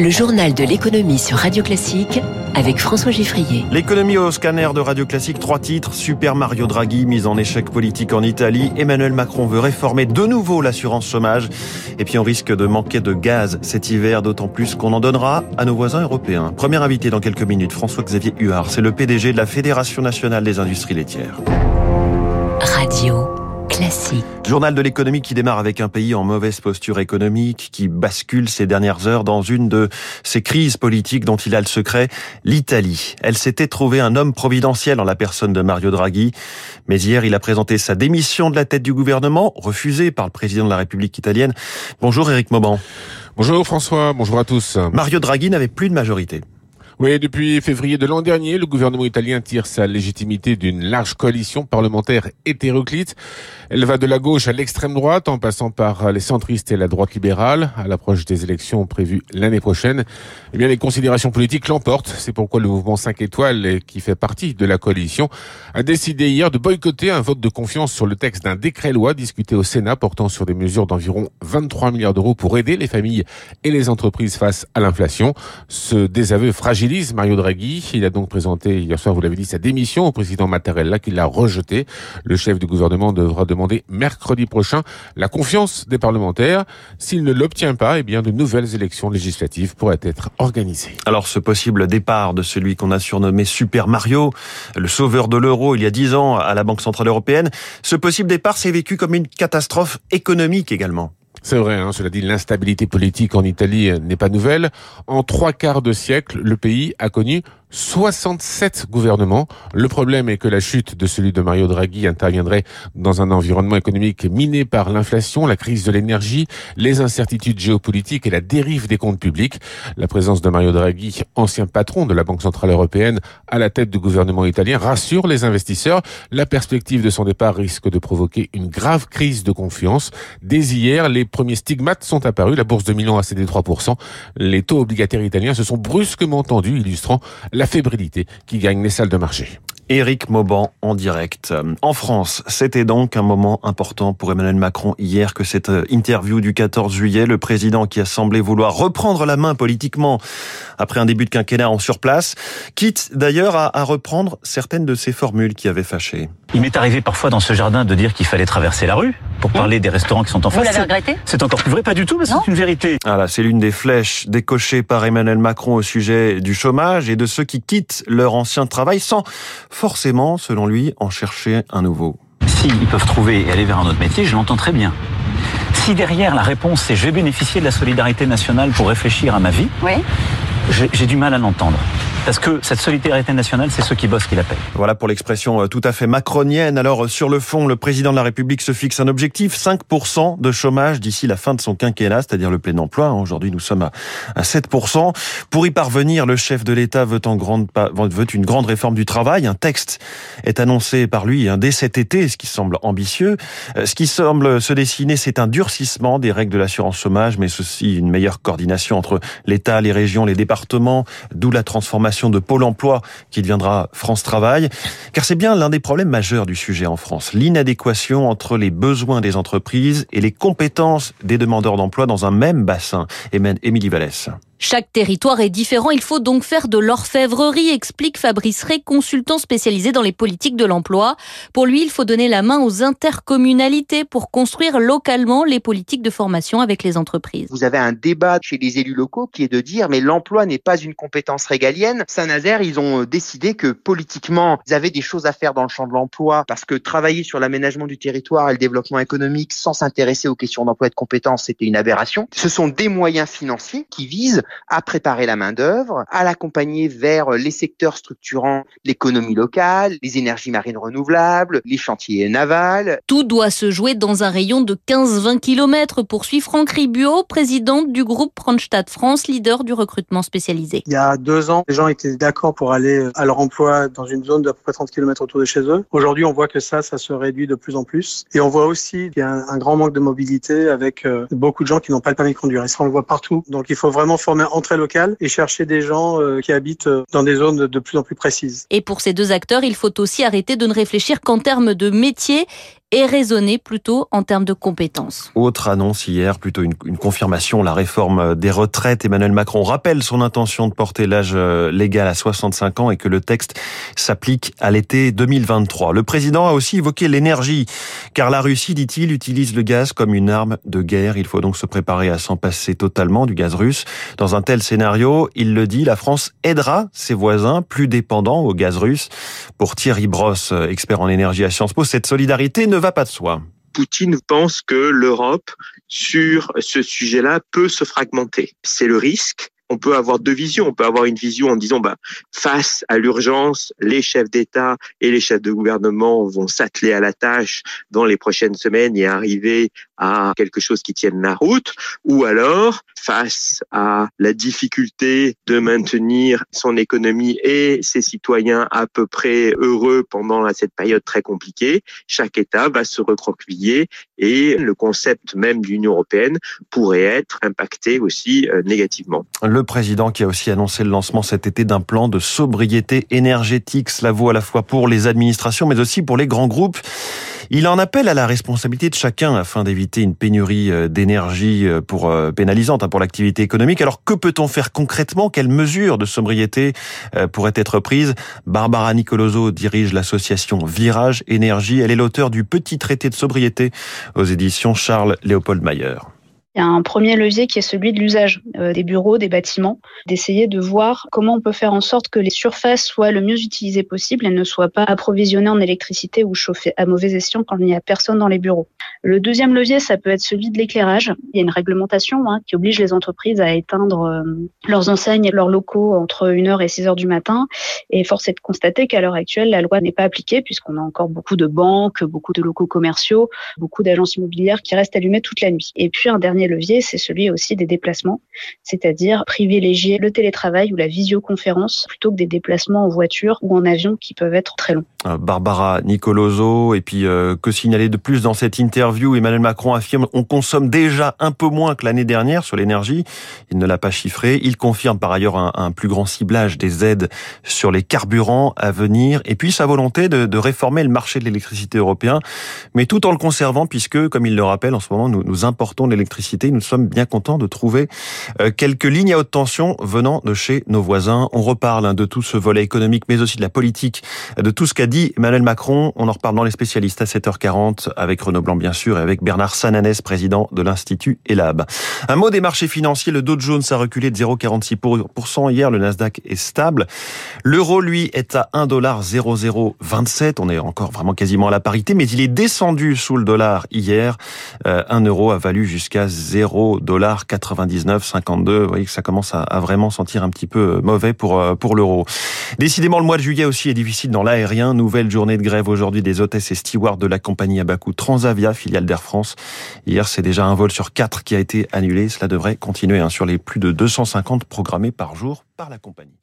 Le journal de l'économie sur Radio Classique avec François Giffrier. L'économie au scanner de Radio Classique, trois titres. Super Mario Draghi, mise en échec politique en Italie. Emmanuel Macron veut réformer de nouveau l'assurance chômage. Et puis on risque de manquer de gaz cet hiver, d'autant plus qu'on en donnera à nos voisins européens. Premier invité dans quelques minutes, François-Xavier Huard. C'est le PDG de la Fédération nationale des industries laitières. Radio Classique. Journal de l'économie qui démarre avec un pays en mauvaise posture économique, qui bascule ces dernières heures dans une de ces crises politiques dont il a le secret, l'Italie. Elle s'était trouvée un homme providentiel en la personne de Mario Draghi. Mais hier, il a présenté sa démission de la tête du gouvernement, refusée par le président de la République italienne. Bonjour Éric Mauban. Bonjour François, bonjour à tous. Mario Draghi n'avait plus de majorité. Oui, depuis février de l'an dernier, le gouvernement italien tire sa légitimité d'une large coalition parlementaire hétéroclite. Elle va de la gauche à l'extrême droite, en passant par les centristes et la droite libérale. À l'approche des élections prévues l'année prochaine, eh bien, les considérations politiques l'emportent. C'est pourquoi le mouvement 5 étoiles, qui fait partie de la coalition, a décidé hier de boycotter un vote de confiance sur le texte d'un décret loi discuté au Sénat portant sur des mesures d'environ 23 milliards d'euros pour aider les familles et les entreprises face à l'inflation. Ce désaveu fragile Mario Draghi. Il a donc présenté hier soir, vous l'avez dit, sa démission au président Mattarella qui l'a rejeté. Le chef du gouvernement devra demander mercredi prochain la confiance des parlementaires. S'il ne l'obtient pas, eh bien, de nouvelles élections législatives pourraient être organisées. Alors, ce possible départ de celui qu'on a surnommé Super Mario, le sauveur de l'euro il y a dix ans à la Banque Centrale Européenne, ce possible départ s'est vécu comme une catastrophe économique également. C'est vrai, hein, cela dit, l'instabilité politique en Italie n'est pas nouvelle. En trois quarts de siècle, le pays a connu 67 gouvernements. Le problème est que la chute de celui de Mario Draghi interviendrait dans un environnement économique miné par l'inflation, la crise de l'énergie, les incertitudes géopolitiques et la dérive des comptes publics. La présence de Mario Draghi, ancien patron de la Banque Centrale Européenne, à la tête du gouvernement italien, rassure les investisseurs. La perspective de son départ risque de provoquer une grave crise de confiance. Dès hier, les premiers stigmates sont apparus. La bourse de Milan a cédé 3%. Les taux obligataires italiens se sont brusquement tendus, illustrant la fébrilité qui gagne les salles de marché. Éric Mauban en direct. En France, c'était donc un moment important pour Emmanuel Macron hier que cette interview du 14 juillet. Le président qui a semblé vouloir reprendre la main politiquement après un début de quinquennat en surplace, quitte d'ailleurs à, reprendre certaines de ses formules qui avaient fâché. Il m'est arrivé parfois dans ce jardin de dire qu'il fallait traverser la rue pour parler des restaurants qui sont en face. Vous l'avez regretté? C'est encore plus vrai, pas du tout, mais c'est une vérité. Voilà, c'est l'une des flèches décochées par Emmanuel Macron au sujet du chômage et de ceux qui quittent leur ancien travail sans forcément, selon lui, en chercher un nouveau. Si ils peuvent trouver et aller vers un autre métier, je l'entends très bien. Si derrière la réponse c'est je vais bénéficier de la solidarité nationale pour réfléchir à ma vie, oui. j'ai du mal à l'entendre. Parce que cette solidarité nationale, c'est ceux qui bossent qui la payent. Voilà pour l'expression euh, tout à fait macronienne. Alors, euh, sur le fond, le président de la République se fixe un objectif, 5% de chômage d'ici la fin de son quinquennat, c'est-à-dire le plein emploi. Aujourd'hui, nous sommes à 7%. Pour y parvenir, le chef de l'État veut, veut une grande réforme du travail. Un texte est annoncé par lui hein, dès cet été, ce qui semble ambitieux. Euh, ce qui semble se dessiner, c'est un durcissement des règles de l'assurance chômage, mais aussi une meilleure coordination entre l'État, les régions, les départements, d'où la transformation de Pôle emploi qui deviendra France Travail, car c'est bien l'un des problèmes majeurs du sujet en France, l'inadéquation entre les besoins des entreprises et les compétences des demandeurs d'emploi dans un même bassin. Émilie Vallès. Chaque territoire est différent, il faut donc faire de l'orfèvrerie, explique Fabrice Ray, consultant spécialisé dans les politiques de l'emploi. Pour lui, il faut donner la main aux intercommunalités pour construire localement les politiques de formation avec les entreprises. Vous avez un débat chez les élus locaux qui est de dire mais l'emploi n'est pas une compétence régalienne. Saint-Nazaire, ils ont décidé que politiquement, ils avaient des choses à faire dans le champ de l'emploi parce que travailler sur l'aménagement du territoire et le développement économique sans s'intéresser aux questions d'emploi et de compétences, c'était une aberration. Ce sont des moyens financiers qui visent à préparer la main-d'œuvre, à l'accompagner vers les secteurs structurants l'économie locale, les énergies marines renouvelables, les chantiers navals. Tout doit se jouer dans un rayon de 15-20 km, poursuit Franck Ribuot, présidente du groupe Randstad France, leader du recrutement spécialisé. Il y a deux ans, les gens étaient d'accord pour aller à leur emploi dans une zone d'à peu près 30 km autour de chez eux. Aujourd'hui, on voit que ça, ça se réduit de plus en plus. Et on voit aussi qu'il y a un, grand manque de mobilité avec euh, beaucoup de gens qui n'ont pas le permis de conduire. Et ça, on le voit partout. Donc, il faut vraiment former entrée locale et chercher des gens euh, qui habitent euh, dans des zones de plus en plus précises. Et pour ces deux acteurs, il faut aussi arrêter de ne réfléchir qu'en termes de métier et raisonnée plutôt en termes de compétences. Autre annonce hier, plutôt une, une, confirmation, la réforme des retraites. Emmanuel Macron rappelle son intention de porter l'âge euh, légal à 65 ans et que le texte s'applique à l'été 2023. Le président a aussi évoqué l'énergie, car la Russie, dit-il, utilise le gaz comme une arme de guerre. Il faut donc se préparer à s'en passer totalement du gaz russe. Dans un tel scénario, il le dit, la France aidera ses voisins plus dépendants au gaz russe. Pour Thierry Brosse, expert en énergie à Sciences Po, cette solidarité ne va pas de soi. Poutine pense que l'Europe, sur ce sujet-là, peut se fragmenter. C'est le risque on peut avoir deux visions. On peut avoir une vision en disant, bah, face à l'urgence, les chefs d'État et les chefs de gouvernement vont s'atteler à la tâche dans les prochaines semaines et arriver à quelque chose qui tienne la route. Ou alors, face à la difficulté de maintenir son économie et ses citoyens à peu près heureux pendant cette période très compliquée, chaque État va se recroqueviller et le concept même d'Union européenne pourrait être impacté aussi euh, négativement le président qui a aussi annoncé le lancement cet été d'un plan de sobriété énergétique. Cela vaut à la fois pour les administrations, mais aussi pour les grands groupes. Il en appelle à la responsabilité de chacun afin d'éviter une pénurie euh, d'énergie euh, pour euh, pénalisante hein, pour l'activité économique. Alors que peut-on faire concrètement? Quelles mesures de sobriété pourraient être prises? Barbara Nicoloso dirige l'association Virage Énergie. Elle est l'auteur du petit traité de sobriété aux éditions Charles Léopold Mayer. Il y a un premier levier qui est celui de l'usage euh, des bureaux, des bâtiments, d'essayer de voir comment on peut faire en sorte que les surfaces soient le mieux utilisées possible et ne soient pas approvisionnées en électricité ou chauffées à mauvais escient quand il n'y a personne dans les bureaux. Le deuxième levier, ça peut être celui de l'éclairage. Il y a une réglementation hein, qui oblige les entreprises à éteindre euh, leurs enseignes et leurs locaux entre 1h et 6h du matin. Et force est de constater qu'à l'heure actuelle, la loi n'est pas appliquée puisqu'on a encore beaucoup de banques, beaucoup de locaux commerciaux, beaucoup d'agences immobilières qui restent allumées toute la nuit. Et puis un dernier levier, c'est celui aussi des déplacements, c'est-à-dire privilégier le télétravail ou la visioconférence plutôt que des déplacements en voiture ou en avion qui peuvent être très longs. Euh, Barbara Nicoloso, et puis euh, que signaler de plus dans cette interview? Emmanuel Macron affirme on consomme déjà un peu moins que l'année dernière sur l'énergie. Il ne l'a pas chiffré. Il confirme par ailleurs un, plus grand ciblage des aides sur les carburants à venir, et puis sa volonté de, de réformer le marché de l'électricité européen, mais tout en le conservant, puisque, comme il le rappelle, en ce moment, nous, nous importons l'électricité nous sommes bien contents de trouver euh, quelques lignes à haute tension venant de chez nos voisins. On reparle hein, de tout ce volet économique, mais aussi de la politique, de tout ce qu'a dit Emmanuel Macron. On en reparle dans les spécialistes à 7h40 avec Renaud Blanc, bien sûr, et avec Bernard Sananès, président de l'Institut ELAB. Un mot des marchés financiers. Le Dow Jones a reculé de 0,46% hier. Le Nasdaq est stable. L'euro, lui, est à 1,0027. On est encore vraiment quasiment à la parité, mais il est descendu sous le dollar hier. Euh, un euro a valu jusqu'à 0,9952. Vous voyez que ça commence à, vraiment sentir un petit peu mauvais pour, euh, pour l'euro. Décidément, le mois de juillet aussi est difficile dans l'aérien. Nouvelle journée de grève aujourd'hui des hôtesses et stewards de la compagnie Abakou Transavia, filiale d'Air France. Hier, c'est déjà un vol sur quatre qui a été annulé. Cela devrait continuer hein, sur les plus de 250 programmés par jour par la compagnie.